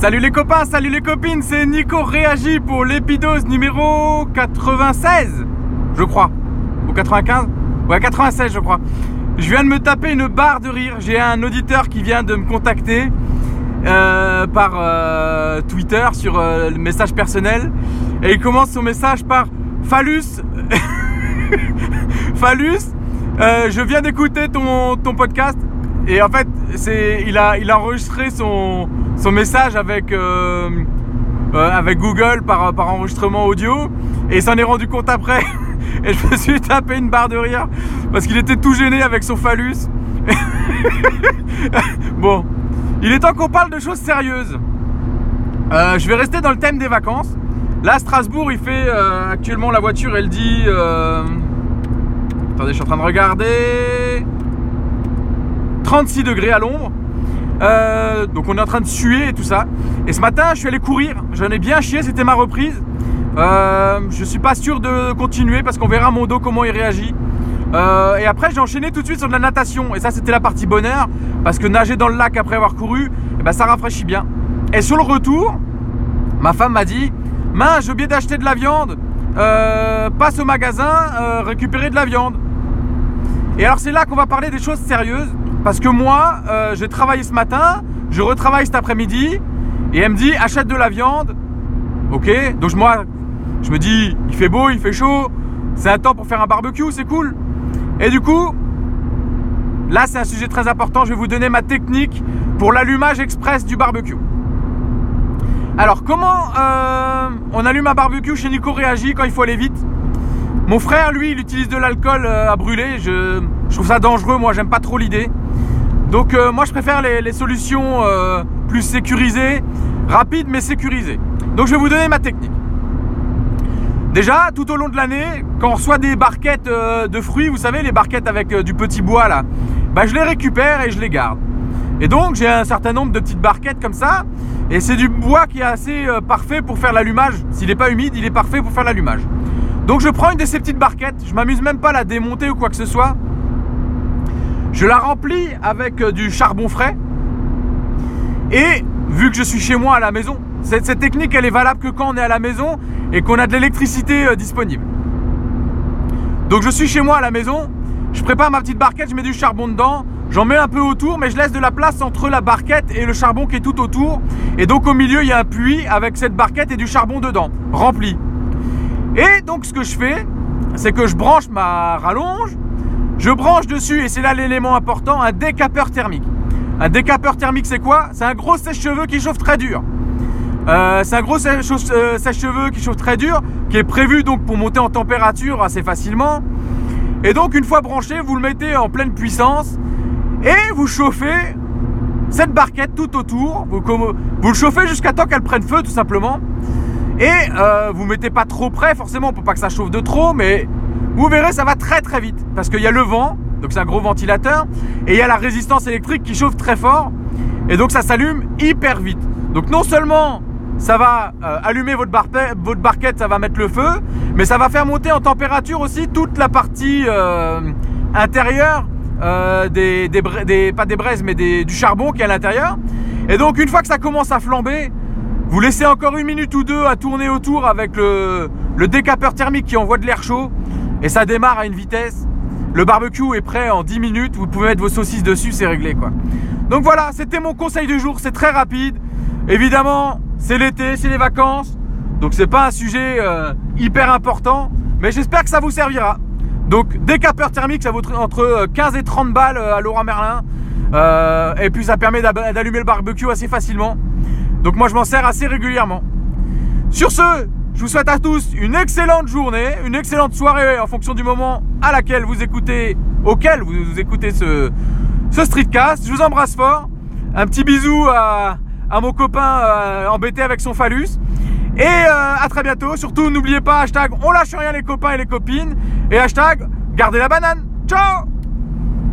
Salut les copains, salut les copines, c'est Nico Réagi pour l'épidose numéro 96, je crois. Ou 95 Ouais, 96, je crois. Je viens de me taper une barre de rire. J'ai un auditeur qui vient de me contacter euh, par euh, Twitter sur euh, le message personnel. Et il commence son message par Phallus. Phallus, je viens d'écouter ton, ton podcast. Et en fait, c'est, il, a, il a enregistré son, son message avec, euh, euh, avec Google par, par enregistrement audio et il s'en est rendu compte après. et je me suis tapé une barre de rire parce qu'il était tout gêné avec son phallus. bon, il est temps qu'on parle de choses sérieuses. Euh, je vais rester dans le thème des vacances. Là, Strasbourg, il fait actuellement la voiture, elle dit. Attendez, je suis en train de regarder. 36 degrés à l'ombre. Euh, donc on est en train de suer et tout ça. Et ce matin, je suis allé courir. J'en ai bien chié, c'était ma reprise. Euh, je suis pas sûr de continuer parce qu'on verra mon dos comment il réagit. Euh, et après, j'ai enchaîné tout de suite sur de la natation. Et ça, c'était la partie bonheur parce que nager dans le lac après avoir couru, eh ben, ça rafraîchit bien. Et sur le retour, ma femme m'a dit Mince, j'ai oublié d'acheter de la viande. passe au magasin, récupérer de la viande. Et alors, c'est là qu'on va parler des choses sérieuses. Parce que moi, euh, j'ai travaillé ce matin, je retravaille cet après-midi, et elle me dit achète de la viande. Ok, donc moi, je me dis il fait beau, il fait chaud, c'est un temps pour faire un barbecue, c'est cool. Et du coup, là c'est un sujet très important, je vais vous donner ma technique pour l'allumage express du barbecue. Alors comment euh, on allume un barbecue? Chez Nico Réagi quand il faut aller vite Mon frère, lui, il utilise de l'alcool euh, à brûler. Je trouve ça dangereux, moi j'aime pas trop l'idée. Donc euh, moi je préfère les, solutions euh, plus sécurisées, rapides mais sécurisées. Donc je vais vous donner ma technique. Déjà, tout au long de l'année, quand on reçoit des barquettes euh, de fruits, vous savez, les barquettes avec du petit bois là, bah, je les récupère et je les garde. Et donc j'ai un certain nombre de petites barquettes comme ça, et c'est du bois qui est assez parfait pour faire l'allumage. S'il n'est pas humide, il est parfait pour faire l'allumage. Donc je prends une de ces petites barquettes, je m'amuse même pas à la démonter ou quoi que ce soit. Je la remplis avec euh, du charbon frais. Et vu que je suis chez moi à la maison, cette, technique elle est valable que quand on est à la maison et qu'on a de l'électricité euh, disponible. Donc je suis chez moi à la maison, je prépare ma petite barquette, je mets du charbon dedans, j'en mets un peu autour, mais je laisse de la place entre la barquette et le charbon qui est tout autour. Et donc au milieu il y a un puits avec cette barquette et du charbon dedans, rempli. Et donc ce que je fais, c'est que je branche ma rallonge, je branche dessus, et c'est là l'élément important, un décapeur thermique. Un décapeur thermique, c'est quoi? C'est un gros sèche-cheveux qui chauffe très dur. Euh, c'est un gros euh, sèche-cheveux qui chauffe très dur, qui est prévu donc pour monter en température assez facilement. Et donc une fois branché, vous le mettez en pleine puissance et vous chauffez cette barquette tout autour. Vous, le chauffez jusqu'à temps qu'elle prenne feu tout simplement. Et euh, vous mettez pas trop près forcément pour pas que ça chauffe de trop, mais vous verrez, ça va très très vite parce qu'il y a le vent, donc c'est un gros ventilateur, et il y a la résistance électrique qui chauffe très fort, et donc ça s'allume hyper vite. Donc non seulement ça va euh, allumer votre, barquette, ça va mettre le feu, mais ça va faire monter en température aussi toute la partie euh, intérieure euh, des, pas des braises, mais du charbon qui est à l'intérieur. Et donc une fois que ça commence à flamber, vous laissez encore une minute ou deux à tourner autour avec le décapeur thermique qui envoie de l'air chaud et ça démarre à une vitesse. Le barbecue est prêt en 10 minutes, vous pouvez mettre vos saucisses dessus, c'est réglé quoi. Donc voilà, c'était mon conseil du jour, c'est très rapide. Évidemment, c'est l'été, c'est les vacances, donc c'est pas un sujet euh, hyper important, mais j'espère que ça vous servira. Donc décapeur thermique, ça vaut entre 15 euh, et 30 balles euh, à Laurent Merlin. et puis ça permet d'allumer le barbecue assez facilement. Donc moi je m'en sers assez régulièrement. Sur ce, je vous souhaite à tous une excellente journée, une excellente soirée en fonction du moment à laquelle vous écoutez, auquel vous, écoutez ce, ce streetcast. Je vous embrasse fort. Un petit bisou à, mon copain euh, embêté avec son phallus. Et euh, à très bientôt. Surtout, n'oubliez pas, hashtag on lâche rien les copains et les copines. Et hashtag gardez la banane. Ciao